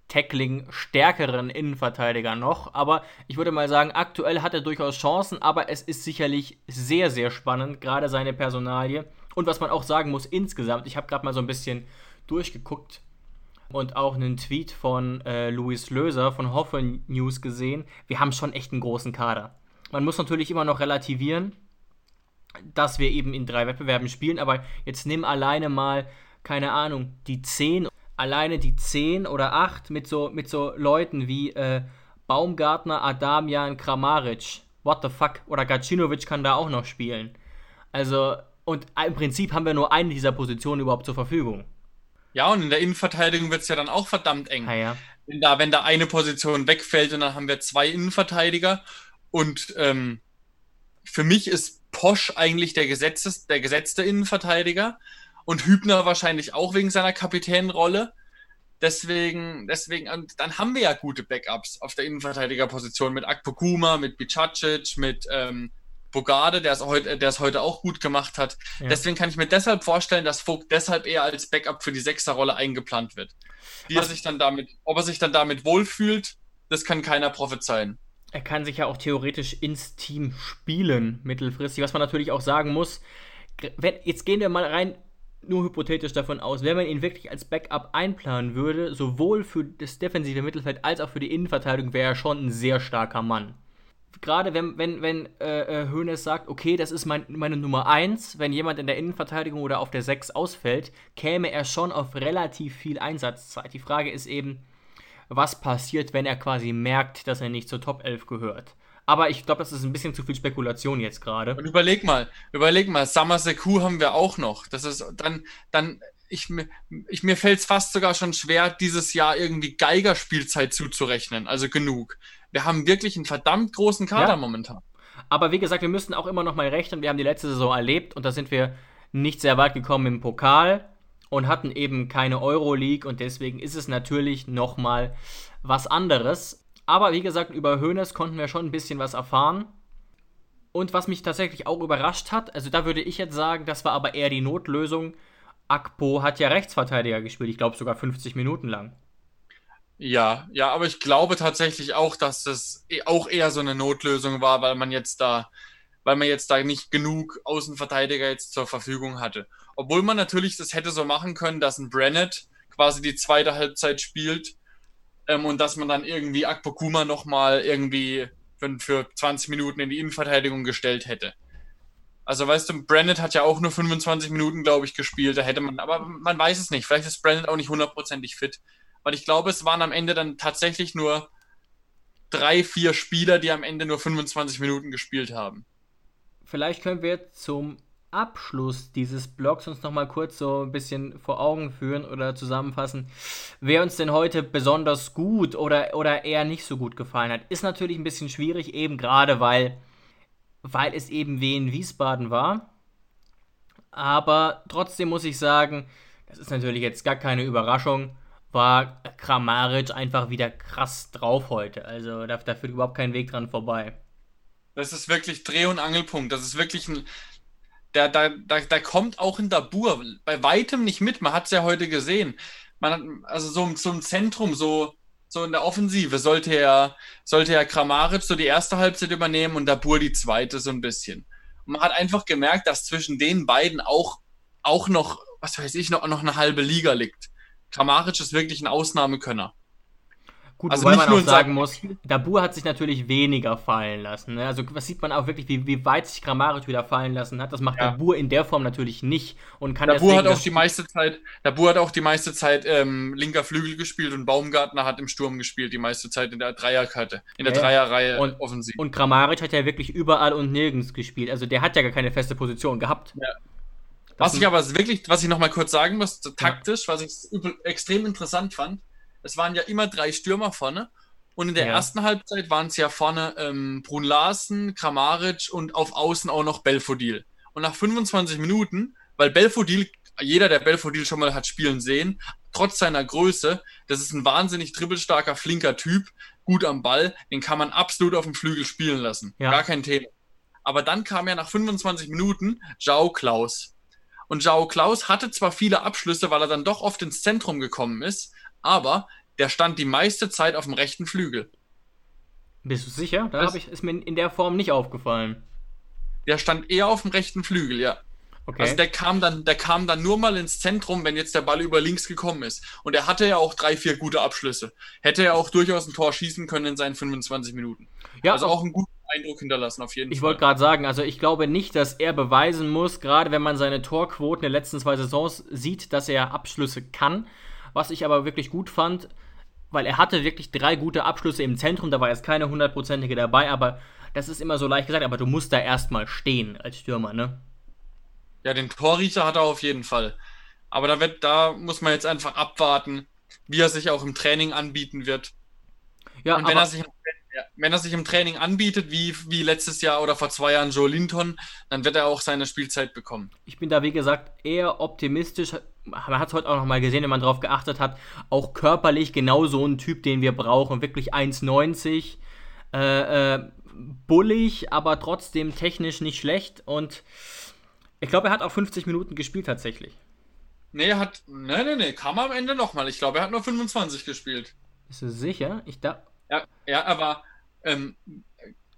Tackling stärkeren Innenverteidiger noch. Aber ich würde mal sagen, aktuell hat er durchaus Chancen, aber es ist sicherlich sehr, sehr spannend, gerade seine Personalie. Und was man auch sagen muss, insgesamt, ich habe gerade mal so ein bisschen durchgeguckt und auch einen Tweet von äh, Luis Löser von Hoffen News gesehen. Wir haben schon echt einen großen Kader. Man muss natürlich immer noch relativieren, dass wir eben in drei Wettbewerben spielen, aber jetzt nimm alleine mal, keine Ahnung, die 10 alleine die 10 oder 8 mit so, mit so Leuten wie äh, Baumgartner, Adamian, Kramaric. What the fuck? Oder Gacinovic kann da auch noch spielen. Also, und im Prinzip haben wir nur eine dieser Positionen überhaupt zur Verfügung. Ja, und in der Innenverteidigung wird es ja dann auch verdammt eng. Ah, ja. wenn, da, wenn da eine Position wegfällt und dann haben wir zwei Innenverteidiger. Und ähm, für mich ist Posch eigentlich der, Gesetzes, der gesetzte Innenverteidiger und Hübner wahrscheinlich auch wegen seiner Kapitänrolle. Deswegen, deswegen, und dann haben wir ja gute Backups auf der Innenverteidigerposition mit Akpokuma, mit Bicacic, mit ähm, Bogarde, der es heute, der es heute auch gut gemacht hat. Ja. Deswegen kann ich mir deshalb vorstellen, dass Vogt deshalb eher als Backup für die Sechserrolle eingeplant wird. Wie er sich dann damit, ob er sich dann damit wohlfühlt, das kann keiner prophezeien. Er kann sich ja auch theoretisch ins Team spielen, mittelfristig. Was man natürlich auch sagen muss, wenn, jetzt gehen wir mal rein nur hypothetisch davon aus, wenn man ihn wirklich als Backup einplanen würde, sowohl für das defensive Mittelfeld als auch für die Innenverteidigung, wäre er schon ein sehr starker Mann. Gerade wenn, wenn, wenn äh, äh Hoeneß sagt, okay, das ist mein, meine Nummer 1, wenn jemand in der Innenverteidigung oder auf der 6 ausfällt, käme er schon auf relativ viel Einsatzzeit. Die Frage ist eben, was passiert, wenn er quasi merkt, dass er nicht zur Top 11 gehört. Aber ich glaube, das ist ein bisschen zu viel Spekulation jetzt gerade. Und überleg mal, überleg mal, Summer Seku haben wir auch noch. Das ist dann, dann, ich, ich mir fällt es fast sogar schon schwer, dieses Jahr irgendwie Geigerspielzeit zuzurechnen. Also genug. Wir haben wirklich einen verdammt großen Kader ja. momentan. Aber wie gesagt, wir müssen auch immer noch mal rechnen. Wir haben die letzte Saison erlebt und da sind wir nicht sehr weit gekommen im Pokal und hatten eben keine Euroleague und deswegen ist es natürlich noch mal was anderes. Aber wie gesagt, über Hoeneß konnten wir schon ein bisschen was erfahren. Und was mich tatsächlich auch überrascht hat, also da würde ich jetzt sagen, das war aber eher die Notlösung. Akpo hat ja Rechtsverteidiger gespielt, ich glaube sogar 50 Minuten lang. Ja, ja, aber ich glaube tatsächlich auch, dass das e, auch eher so eine Notlösung war, weil man jetzt da, weil man jetzt da nicht genug Außenverteidiger jetzt zur Verfügung hatte. Obwohl man natürlich das hätte so machen können, dass ein Brennett quasi die zweite Halbzeit spielt ähm, und dass man dann irgendwie Akpokuma nochmal irgendwie für, für 20 Minuten in die Innenverteidigung gestellt hätte. Also weißt du, Brandon hat ja auch nur 25 Minuten, glaube ich, gespielt. Da hätte man, aber man weiß es nicht. Vielleicht ist Brandon auch nicht hundertprozentig fit. Weil ich glaube, es waren am Ende dann tatsächlich nur drei, vier Spieler, die am Ende nur 25 Minuten gespielt haben. Vielleicht können wir zum Abschluss dieses Blogs uns nochmal kurz so ein bisschen vor Augen führen oder zusammenfassen, wer uns denn heute besonders gut oder, oder eher nicht so gut gefallen hat. Ist natürlich ein bisschen schwierig, eben gerade weil, weil es eben Wien Wiesbaden war. Aber trotzdem muss ich sagen, das ist natürlich jetzt gar keine Überraschung, war Kramaric einfach wieder krass drauf heute. Also da, da führt überhaupt kein Weg dran vorbei. Das ist wirklich Dreh- und Angelpunkt. Das ist wirklich ein, der, da, da, da kommt auch in Dabur bei weitem nicht mit. Man hat es ja heute gesehen. Man hat, also so, so im Zentrum, so, so in der Offensive sollte er, sollte er Kramaric so die erste Halbzeit übernehmen und Dabur die zweite so ein bisschen. Und man hat einfach gemerkt, dass zwischen den beiden auch, auch noch, was weiß ich, noch, noch eine halbe Liga liegt. Kramaric ist wirklich ein Ausnahmekönner. Gut, also wobei man auch sagen muss, Dabur hat sich natürlich weniger fallen lassen. Ne? Also was sieht man auch wirklich, wie, wie weit sich Grammaric wieder fallen lassen hat. Das macht ja. Dabur in der Form natürlich nicht und kann Dabur hat auch die meiste Zeit, Dabur hat auch die meiste Zeit ähm, linker Flügel gespielt und Baumgartner hat im Sturm gespielt die meiste Zeit in der Dreierkarte, in der ja. Dreierreihe und, offensiv. Und Grammaric hat ja wirklich überall und nirgends gespielt. Also der hat ja gar keine feste Position gehabt. Ja. Was ich aber wirklich, was ich noch mal kurz sagen muss, taktisch, was ich extrem interessant fand, es waren ja immer drei Stürmer vorne. Und in der ja. ersten Halbzeit waren es ja vorne ähm, Brun Larsen, Kramaric und auf Außen auch noch Belfodil. Und nach 25 Minuten, weil Belfodil, jeder, der Belfodil schon mal hat spielen sehen, trotz seiner Größe, das ist ein wahnsinnig dribbelstarker, flinker Typ, gut am Ball, den kann man absolut auf dem Flügel spielen lassen. Ja. Gar kein Thema. Aber dann kam ja nach 25 Minuten Jao Klaus. Und Jao Klaus hatte zwar viele Abschlüsse, weil er dann doch oft ins Zentrum gekommen ist, aber der stand die meiste Zeit auf dem rechten Flügel. Bist du sicher? Da ich, ist mir in der Form nicht aufgefallen. Der stand eher auf dem rechten Flügel, ja. Okay. Also der kam dann, der kam dann nur mal ins Zentrum, wenn jetzt der Ball über links gekommen ist. Und er hatte ja auch drei, vier gute Abschlüsse. Hätte er auch durchaus ein Tor schießen können in seinen 25 Minuten. Ja, also auch einen guten Eindruck hinterlassen, auf jeden ich Fall. Ich wollte gerade sagen, also ich glaube nicht, dass er beweisen muss, gerade wenn man seine Torquoten der letzten zwei Saisons sieht, dass er Abschlüsse kann. Was ich aber wirklich gut fand, weil er hatte wirklich drei gute Abschlüsse im Zentrum, da war jetzt keine hundertprozentige dabei, aber das ist immer so leicht gesagt, aber du musst da erstmal stehen als Stürmer, ne? Ja, den Torriecher hat er auf jeden Fall. Aber da, wird, da muss man jetzt einfach abwarten, wie er sich auch im Training anbieten wird. Ja, Und wenn er sich wenn er sich im Training anbietet, wie, wie letztes Jahr oder vor zwei Jahren Joe Linton, dann wird er auch seine Spielzeit bekommen. Ich bin da, wie gesagt, eher optimistisch. Man hat es heute auch nochmal gesehen, wenn man darauf geachtet hat. Auch körperlich genau so ein Typ, den wir brauchen. Wirklich 1,90. Äh, äh, bullig, aber trotzdem technisch nicht schlecht. Und ich glaube, er hat auch 50 Minuten gespielt tatsächlich. Nee, er hat. Nee, nee, nee, kam am Ende nochmal. Ich glaube, er hat nur 25 gespielt. Bist du sicher? Ich da. Ja, ja aber ähm,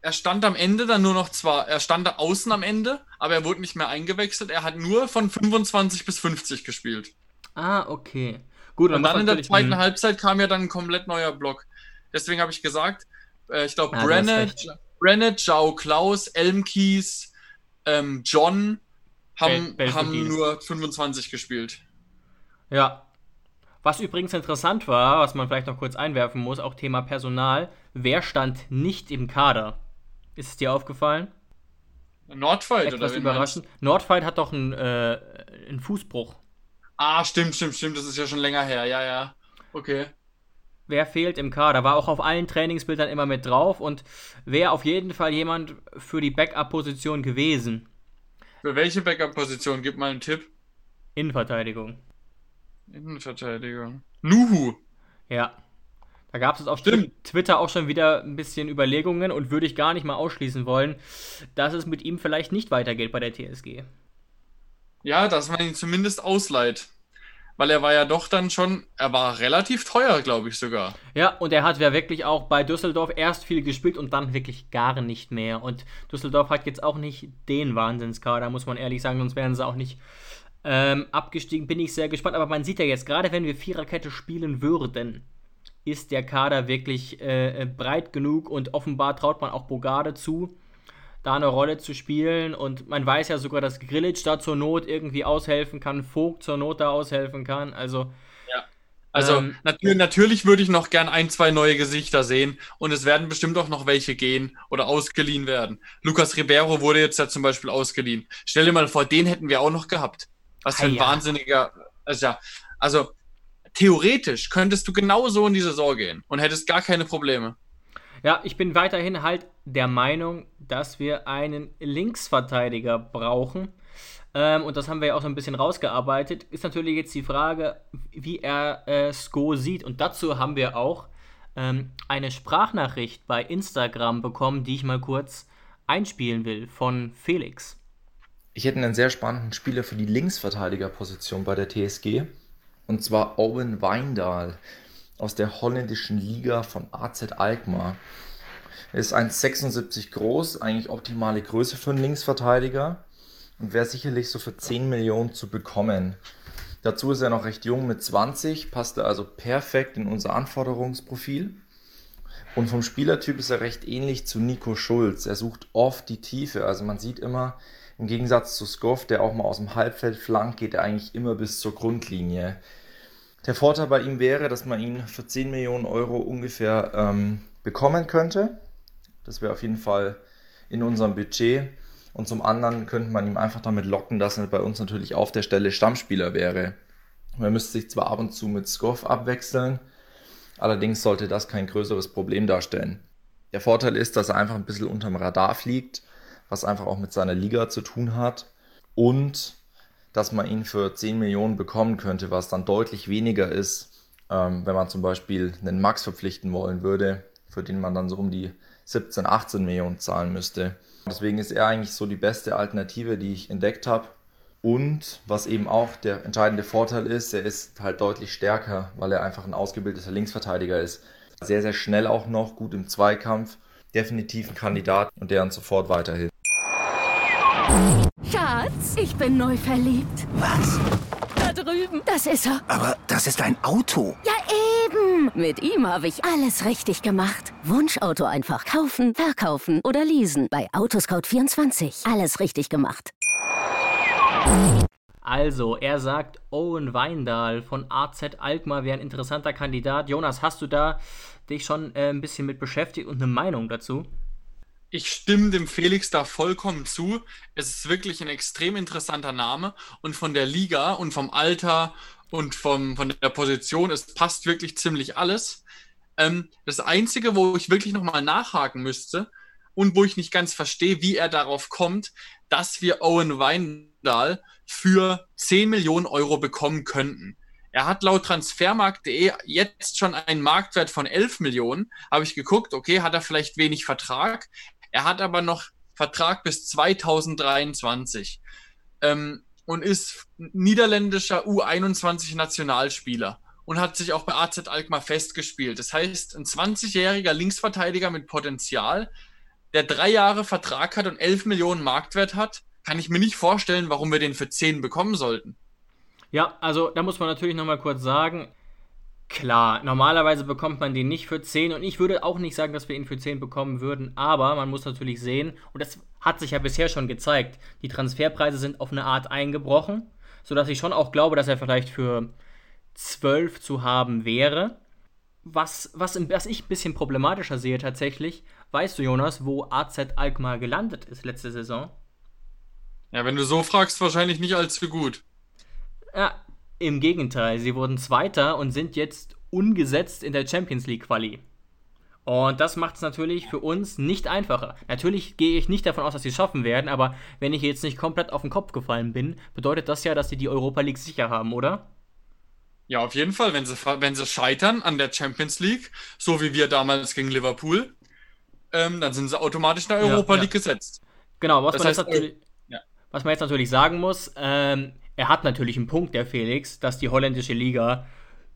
er stand am Ende dann nur noch zwar, er stand da außen am Ende, aber er wurde nicht mehr eingewechselt. Er hat nur von 25 bis 50 gespielt. Ah, okay. Gut, und dann in der zweiten Halbzeit kam ja dann ein komplett neuer Block. Deswegen habe ich gesagt, äh, ich glaube, ah, Brennett, Brennett, Joe Klaus, Elmkies, ähm, John haben, haben nur 25 gespielt. Ja, was übrigens interessant war, was man vielleicht noch kurz einwerfen muss, auch Thema Personal. Wer stand nicht im Kader? Ist es dir aufgefallen? Nordfight Etwas oder überraschend. Nordfight hat doch einen, äh, einen Fußbruch. Ah, stimmt, stimmt, stimmt. Das ist ja schon länger her. Ja, ja. Okay. Wer fehlt im Kader? War auch auf allen Trainingsbildern immer mit drauf und wäre auf jeden Fall jemand für die Backup-Position gewesen. Für welche Backup-Position? Gib mal einen Tipp. Innenverteidigung. Innenverteidigung. Nuhu. Ja. Da gab es auf Stimmt. Twitter auch schon wieder ein bisschen Überlegungen und würde ich gar nicht mal ausschließen wollen, dass es mit ihm vielleicht nicht weitergeht bei der TSG. Ja, dass man ihn zumindest ausleiht. Weil er war ja doch dann schon, er war relativ teuer, glaube ich sogar. Ja, und er hat ja wirklich auch bei Düsseldorf erst viel gespielt und dann wirklich gar nicht mehr. Und Düsseldorf hat jetzt auch nicht den Wahnsinnskader, muss man ehrlich sagen, sonst wären sie auch nicht ähm, abgestiegen bin ich sehr gespannt, aber man sieht ja jetzt, gerade wenn wir Viererkette spielen würden, ist der Kader wirklich äh, breit genug und offenbar traut man auch Bogarde zu, da eine Rolle zu spielen. Und man weiß ja sogar, dass Grillitsch da zur Not irgendwie aushelfen kann, Vogt zur Not da aushelfen kann. Also. Ja. Also ähm, natürlich, natürlich würde ich noch gern ein, zwei neue Gesichter sehen und es werden bestimmt auch noch welche gehen oder ausgeliehen werden. Lukas Ribeiro wurde jetzt ja zum Beispiel ausgeliehen. Stell dir mal vor, den hätten wir auch noch gehabt. Was für ein ja. wahnsinniger. Also, ja, also theoretisch könntest du genauso in die Saison gehen und hättest gar keine Probleme. Ja, ich bin weiterhin halt der Meinung, dass wir einen Linksverteidiger brauchen. Ähm, und das haben wir ja auch so ein bisschen rausgearbeitet. Ist natürlich jetzt die Frage, wie er äh, Sko sieht. Und dazu haben wir auch ähm, eine Sprachnachricht bei Instagram bekommen, die ich mal kurz einspielen will von Felix. Ich hätte einen sehr spannenden Spieler für die Linksverteidigerposition bei der TSG. Und zwar Owen Weindal aus der holländischen Liga von AZ Alkmaar. Er ist 1,76 groß, eigentlich optimale Größe für einen Linksverteidiger und wäre sicherlich so für 10 Millionen zu bekommen. Dazu ist er noch recht jung mit 20, passt er also perfekt in unser Anforderungsprofil. Und vom Spielertyp ist er recht ähnlich zu Nico Schulz. Er sucht oft die Tiefe, also man sieht immer, im Gegensatz zu Skoff, der auch mal aus dem Halbfeld flankt, geht er eigentlich immer bis zur Grundlinie. Der Vorteil bei ihm wäre, dass man ihn für 10 Millionen Euro ungefähr ähm, bekommen könnte. Das wäre auf jeden Fall in unserem Budget. Und zum anderen könnte man ihm einfach damit locken, dass er bei uns natürlich auf der Stelle Stammspieler wäre. Man müsste sich zwar ab und zu mit Skoff abwechseln, allerdings sollte das kein größeres Problem darstellen. Der Vorteil ist, dass er einfach ein bisschen unterm Radar fliegt was einfach auch mit seiner Liga zu tun hat. Und dass man ihn für 10 Millionen bekommen könnte, was dann deutlich weniger ist, ähm, wenn man zum Beispiel einen Max verpflichten wollen würde, für den man dann so um die 17, 18 Millionen zahlen müsste. Deswegen ist er eigentlich so die beste Alternative, die ich entdeckt habe. Und was eben auch der entscheidende Vorteil ist, er ist halt deutlich stärker, weil er einfach ein ausgebildeter Linksverteidiger ist. Sehr, sehr schnell auch noch, gut im Zweikampf. Definitiv ein Kandidat und der uns sofort weiterhilft. Schatz, ich bin neu verliebt. Was? Da drüben. Das ist er. Aber das ist ein Auto. Ja, eben. Mit ihm habe ich alles richtig gemacht. Wunschauto einfach kaufen, verkaufen oder leasen. Bei Autoscout24. Alles richtig gemacht. Also, er sagt, Owen Weindahl von AZ Alkmaar wäre ein interessanter Kandidat. Jonas, hast du da dich schon äh, ein bisschen mit beschäftigt und eine Meinung dazu? Ich stimme dem Felix da vollkommen zu. Es ist wirklich ein extrem interessanter Name und von der Liga und vom Alter und vom, von der Position, es passt wirklich ziemlich alles. Ähm, das Einzige, wo ich wirklich nochmal nachhaken müsste und wo ich nicht ganz verstehe, wie er darauf kommt, dass wir Owen Weindahl für 10 Millionen Euro bekommen könnten. Er hat laut Transfermarkt.de jetzt schon einen Marktwert von 11 Millionen. Habe ich geguckt, okay, hat er vielleicht wenig Vertrag. Er hat aber noch Vertrag bis 2023 ähm, und ist niederländischer U21-Nationalspieler und hat sich auch bei AZ Alkmaar festgespielt. Das heißt, ein 20-jähriger Linksverteidiger mit Potenzial, der drei Jahre Vertrag hat und 11 Millionen Marktwert hat, kann ich mir nicht vorstellen, warum wir den für 10 bekommen sollten. Ja, also da muss man natürlich nochmal kurz sagen, klar, normalerweise bekommt man den nicht für 10 und ich würde auch nicht sagen, dass wir ihn für 10 bekommen würden, aber man muss natürlich sehen, und das hat sich ja bisher schon gezeigt, die Transferpreise sind auf eine Art eingebrochen, sodass ich schon auch glaube, dass er vielleicht für 12 zu haben wäre. Was, was, was ich ein bisschen problematischer sehe tatsächlich, weißt du, Jonas, wo AZ Alkmaar gelandet ist letzte Saison? Ja, wenn du so fragst, wahrscheinlich nicht allzu gut. Ja, im Gegenteil, sie wurden Zweiter und sind jetzt ungesetzt in der Champions League Quali. Und das macht es natürlich für uns nicht einfacher. Natürlich gehe ich nicht davon aus, dass sie es schaffen werden, aber wenn ich jetzt nicht komplett auf den Kopf gefallen bin, bedeutet das ja, dass sie die Europa League sicher haben, oder? Ja, auf jeden Fall. Wenn sie, wenn sie scheitern an der Champions League, so wie wir damals gegen Liverpool, ähm, dann sind sie automatisch in der Europa ja, League ja. gesetzt. Genau, was man, heißt, jetzt ja. was man, jetzt natürlich sagen muss, ähm, er hat natürlich einen Punkt, der Felix, dass die holländische Liga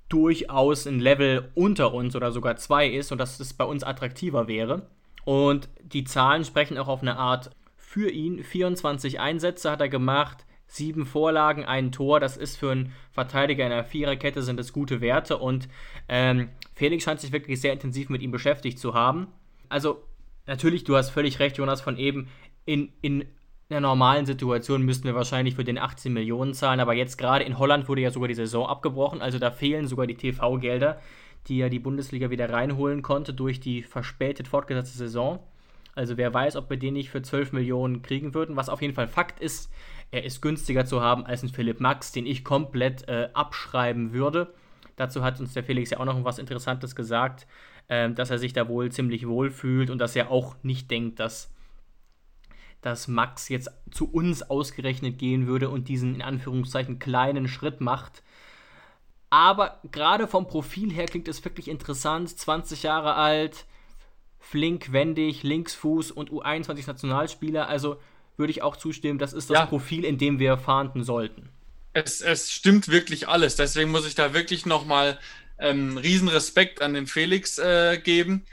durchaus ein Level unter uns oder sogar zwei ist und dass es bei uns attraktiver wäre. Und die Zahlen sprechen auch auf eine Art für ihn. 24 Einsätze hat er gemacht, sieben Vorlagen, ein Tor. Das ist für einen Verteidiger in einer Viererkette sind das gute Werte. Und ähm, Felix scheint sich wirklich sehr intensiv mit ihm beschäftigt zu haben. Also natürlich, du hast völlig recht, Jonas, von eben in, in in der normalen Situation müssten wir wahrscheinlich für den 18 Millionen zahlen, aber jetzt gerade in Holland wurde ja sogar die Saison abgebrochen, also da fehlen sogar die TV-Gelder, die ja die Bundesliga wieder reinholen konnte durch die verspätet fortgesetzte Saison. Also wer weiß, ob wir den nicht für 12 Millionen kriegen würden. Was auf jeden Fall Fakt ist, er ist günstiger zu haben als ein Philipp Max, den ich komplett äh, abschreiben würde. Dazu hat uns der Felix ja auch noch was Interessantes gesagt, äh, dass er sich da wohl ziemlich wohl fühlt und dass er auch nicht denkt, dass dass Max jetzt zu uns ausgerechnet gehen würde und diesen in Anführungszeichen kleinen Schritt macht. Aber gerade vom Profil her klingt es wirklich interessant. 20 Jahre alt, flink, wendig, Linksfuß und U21-Nationalspieler. Also würde ich auch zustimmen, das ist das ja. Profil, in dem wir fahnden sollten. Es, es stimmt wirklich alles. Deswegen muss ich da wirklich nochmal ähm, riesen Respekt an den Felix äh, geben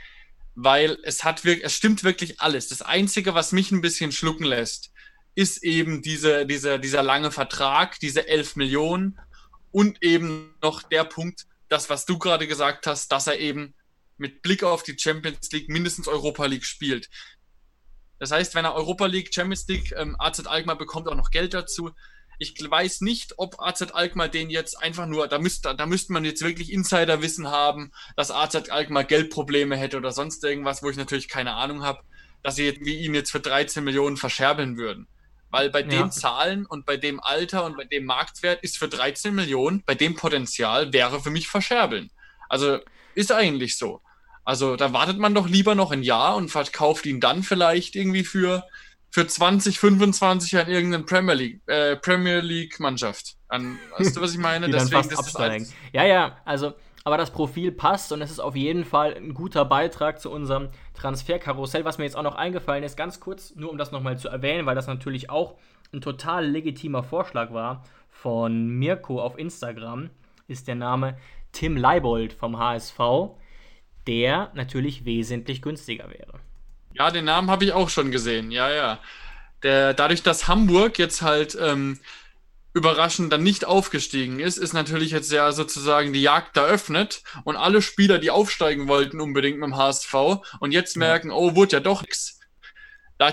weil es hat wirklich, es stimmt wirklich alles. Das Einzige, was mich ein bisschen schlucken lässt, ist eben diese, diese, dieser lange Vertrag, diese 11 Millionen und eben noch der Punkt, das, was du gerade gesagt hast, dass er eben mit Blick auf die Champions League mindestens Europa League spielt. Das heißt, wenn er Europa League, Champions League, ähm, AZ Alkmaar bekommt auch noch Geld dazu, ich weiß nicht, ob AZ Alkmaar den jetzt einfach nur, da müsste, da müsste man jetzt wirklich Insiderwissen haben, dass AZ Alkmaar Geldprobleme hätte oder sonst irgendwas, wo ich natürlich keine Ahnung habe, dass sie ihn jetzt für 13 Millionen verscherbeln würden. Weil bei ja. den Zahlen und bei dem Alter und bei dem Marktwert ist für 13 Millionen, bei dem Potenzial wäre für mich verscherbeln. Also ist eigentlich so. Also da wartet man doch lieber noch ein Jahr und verkauft ihn dann vielleicht irgendwie für für 2025 an irgendeine Premier League, äh, Premier League Mannschaft. An, weißt du, was ich meine? Die Deswegen, dann fast absteigen. Ja, ja, also, aber das Profil passt und es ist auf jeden Fall ein guter Beitrag zu unserem Transferkarussell. Was mir jetzt auch noch eingefallen ist, ganz kurz, nur um das nochmal zu erwähnen, weil das natürlich auch ein total legitimer Vorschlag war von Mirko auf Instagram, ist der Name Tim Leibold vom HSV, der natürlich wesentlich günstiger wäre. Ja, den Namen habe ich auch schon gesehen. Ja, ja. Der, dadurch, dass Hamburg jetzt halt ähm, überraschend dann nicht aufgestiegen ist, ist natürlich jetzt ja sozusagen die Jagd eröffnet und alle Spieler, die aufsteigen wollten, unbedingt mit dem HSV und jetzt merken, oh, wurde ja doch nichts.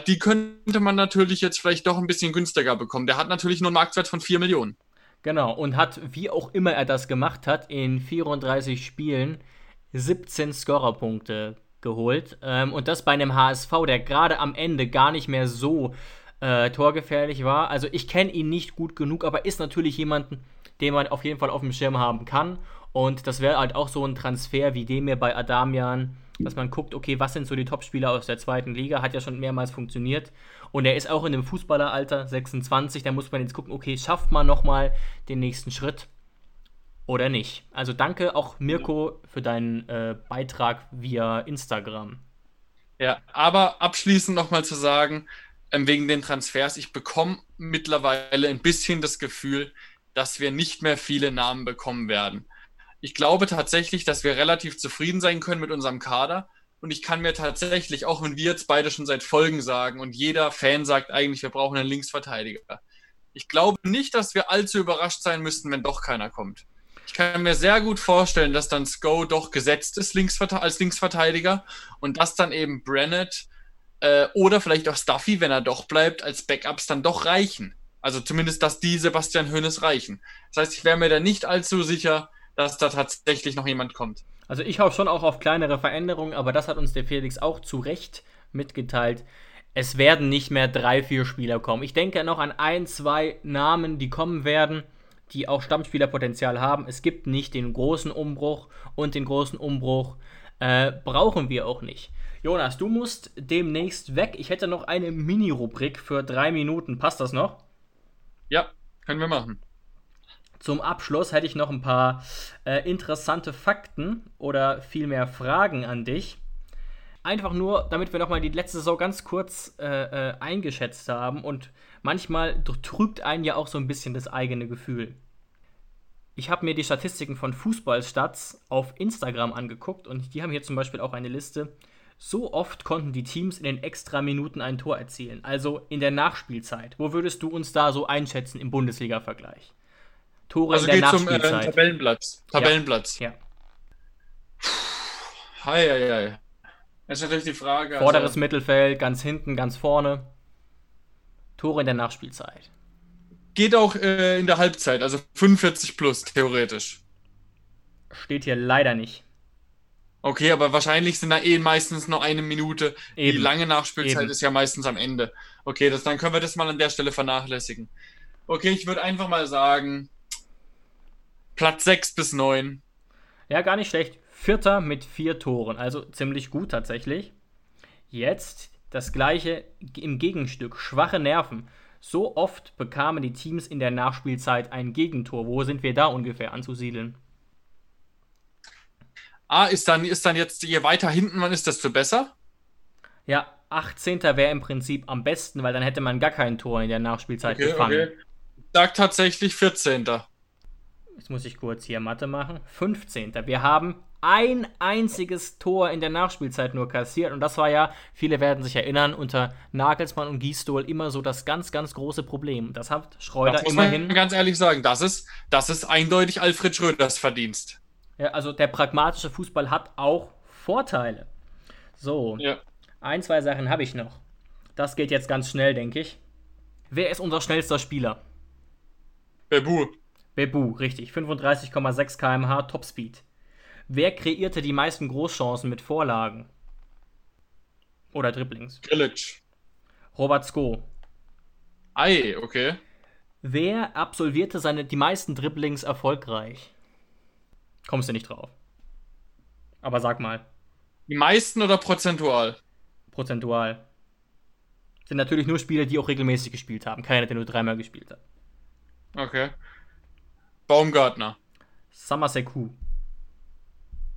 Die könnte man natürlich jetzt vielleicht doch ein bisschen günstiger bekommen. Der hat natürlich nur einen Marktwert von 4 Millionen. Genau, und hat, wie auch immer er das gemacht hat, in 34 Spielen 17 Scorerpunkte geholt. Ähm, und das bei einem HSV, der gerade am Ende gar nicht mehr so äh, torgefährlich war. Also ich kenne ihn nicht gut genug, aber ist natürlich jemanden, den man auf jeden Fall auf dem Schirm haben kann. Und das wäre halt auch so ein Transfer wie dem hier bei Adamian, dass man guckt, okay, was sind so die Topspieler aus der zweiten Liga, hat ja schon mehrmals funktioniert. Und er ist auch in dem Fußballeralter 26, da muss man jetzt gucken, okay, schafft man nochmal den nächsten Schritt oder nicht. Also danke auch Mirko für deinen äh, Beitrag via Instagram. Ja, aber abschließend nochmal zu sagen, ähm, wegen den Transfers, ich bekomme mittlerweile ein bisschen das Gefühl, dass wir nicht mehr viele Namen bekommen werden. Ich glaube tatsächlich, dass wir relativ zufrieden sein können mit unserem Kader. Und ich kann mir tatsächlich, auch wenn wir jetzt beide schon seit Folgen sagen und jeder Fan sagt eigentlich, wir brauchen einen Linksverteidiger. Ich glaube nicht, dass wir allzu überrascht sein müssten, wenn doch keiner kommt. Ich kann mir sehr gut vorstellen, dass dann Sko doch gesetzt ist als Linksverteidiger und dass dann eben Brennett äh, oder vielleicht auch Stuffy, wenn er doch bleibt, als Backups dann doch reichen. Also zumindest, dass die Sebastian Hönes reichen. Das heißt, ich wäre mir da nicht allzu sicher, dass da tatsächlich noch jemand kommt. Also ich hoffe schon auch auf kleinere Veränderungen, aber das hat uns der Felix auch zu Recht mitgeteilt. Es werden nicht mehr drei, vier Spieler kommen. Ich denke noch an ein, zwei Namen, die kommen werden, die auch Stammspielerpotenzial haben. Es gibt nicht den großen Umbruch und den großen Umbruch äh, brauchen wir auch nicht. Jonas, du musst demnächst weg. Ich hätte noch eine Mini-Rubrik für drei Minuten. Passt das noch? Ja, können wir machen. Zum Abschluss hätte ich noch ein paar äh, interessante Fakten oder vielmehr Fragen an dich. Einfach nur, damit wir nochmal die letzte Saison ganz kurz äh, äh, eingeschätzt haben. Und manchmal trübt einen ja auch so ein bisschen das eigene Gefühl. Ich habe mir die Statistiken von Fußballstats auf Instagram angeguckt und die haben hier zum Beispiel auch eine Liste so oft konnten die Teams in den Extra-Minuten ein Tor erzielen, also in der Nachspielzeit. Wo würdest du uns da so einschätzen im Bundesliga-Vergleich? Tore also in der geht Nachspielzeit. Zum äh, Tabellenplatz. Tabellenplatz. Ja. Hi, hi, hi. Das ist natürlich die Frage. Vorderes also, Mittelfeld, ganz hinten, ganz vorne. Tore in der Nachspielzeit. Geht auch äh, in der Halbzeit, also 45 plus, theoretisch. Steht hier leider nicht. Okay, aber wahrscheinlich sind da eh meistens noch eine Minute. Eben. Die lange Nachspielzeit Eben. ist ja meistens am Ende. Okay, das, dann können wir das mal an der Stelle vernachlässigen. Okay, ich würde einfach mal sagen, Platz 6 bis 9. Ja, gar nicht schlecht. Vierter mit vier Toren, also ziemlich gut tatsächlich. Jetzt das gleiche im Gegenstück, schwache Nerven. So oft bekamen die Teams in der Nachspielzeit ein Gegentor. Wo sind wir da ungefähr anzusiedeln? Ah, ist dann, ist dann jetzt, je weiter hinten man ist, desto besser? Ja, 18. wäre im Prinzip am besten, weil dann hätte man gar kein Tor in der Nachspielzeit okay, gefangen. Okay. Sag tatsächlich 14. Jetzt muss ich kurz hier Mathe machen. 15. Wir haben ein einziges Tor in der Nachspielzeit nur kassiert. Und das war ja, viele werden sich erinnern, unter Nagelsmann und Gießdohl immer so das ganz, ganz große Problem. Das hat Schreuder das muss immerhin. Man ganz ehrlich sagen, das ist, das ist eindeutig Alfred Schröders Verdienst. Ja, also der pragmatische Fußball hat auch Vorteile. So, ja. ein, zwei Sachen habe ich noch. Das geht jetzt ganz schnell, denke ich. Wer ist unser schnellster Spieler? Bebu. Bebu, richtig. 35,6 km/h Topspeed. Wer kreierte die meisten Großchancen mit Vorlagen? Oder Dribblings? Grilic. Robert Sko. Ei, okay. Wer absolvierte seine, die meisten Dribblings erfolgreich? Kommst du nicht drauf. Aber sag mal. Die meisten oder prozentual? Prozentual. Sind natürlich nur Spieler, die auch regelmäßig gespielt haben. Keiner, der nur dreimal gespielt hat. Okay. Baumgartner. Samaseku.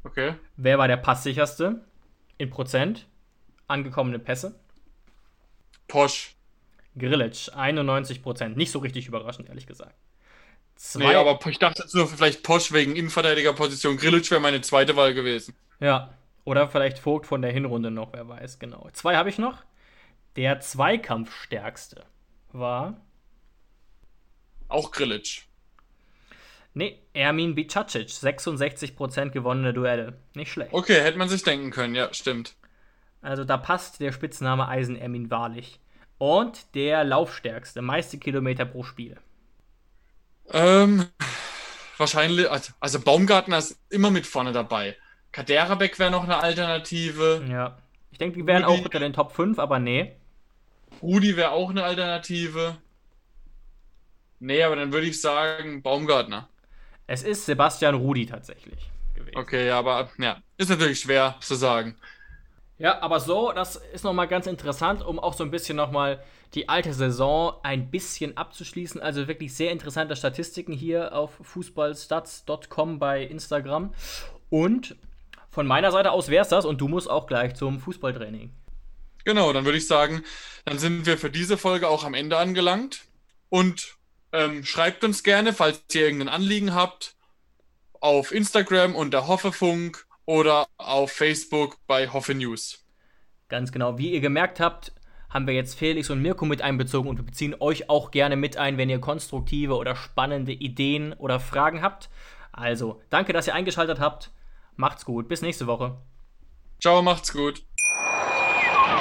Okay. Wer war der passsicherste? In Prozent. Angekommene Pässe. Posch. Grillitsch, 91%. Nicht so richtig überraschend, ehrlich gesagt. Zwei, nee, aber ich dachte jetzt nur vielleicht Posch wegen Innenverteidigerposition. Grillitsch wäre meine zweite Wahl gewesen. Ja, oder vielleicht Vogt von der Hinrunde noch, wer weiß, genau. Zwei habe ich noch. Der Zweikampfstärkste war. Auch Grillitsch. Nee, Ermin Bicacic, 66% gewonnene Duelle. Nicht schlecht. Okay, hätte man sich denken können, ja, stimmt. Also da passt der Spitzname Eisen Ermin wahrlich. Und der Laufstärkste, meiste Kilometer pro Spiel. Ähm, wahrscheinlich, also, also Baumgartner ist immer mit vorne dabei. Kaderabek wäre noch eine Alternative. Ja. Ich denke, die wären Rudi, auch unter den Top 5, aber nee. Rudi wäre auch eine Alternative. Nee, aber dann würde ich sagen Baumgartner. Es ist Sebastian Rudi tatsächlich gewesen. Okay, ja, aber ja, ist natürlich schwer zu sagen. Ja, aber so, das ist nochmal ganz interessant, um auch so ein bisschen nochmal die alte Saison ein bisschen abzuschließen. Also wirklich sehr interessante Statistiken hier auf fußballstats.com bei Instagram. Und von meiner Seite aus wäre es das und du musst auch gleich zum Fußballtraining. Genau, dann würde ich sagen, dann sind wir für diese Folge auch am Ende angelangt. Und ähm, schreibt uns gerne, falls ihr irgendein Anliegen habt, auf Instagram unter Hoffefunk oder auf Facebook bei Hoffe News. Ganz genau. Wie ihr gemerkt habt, haben wir jetzt Felix und Mirko mit einbezogen und wir beziehen euch auch gerne mit ein, wenn ihr konstruktive oder spannende Ideen oder Fragen habt. Also, danke, dass ihr eingeschaltet habt. Macht's gut. Bis nächste Woche. Ciao, macht's gut.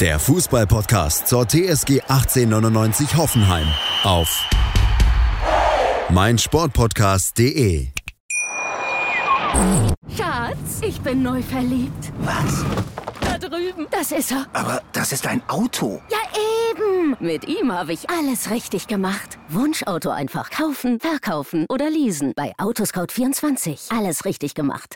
der Fußballpodcast zur TSG 1899 Hoffenheim auf meinsportpodcast.de. Schatz, ich bin neu verliebt. Was? Da drüben. Das ist er. Aber das ist ein Auto. Ja, eben. Mit ihm habe ich alles richtig gemacht. Wunschauto einfach kaufen, verkaufen oder leasen. Bei Autoscout24. Alles richtig gemacht.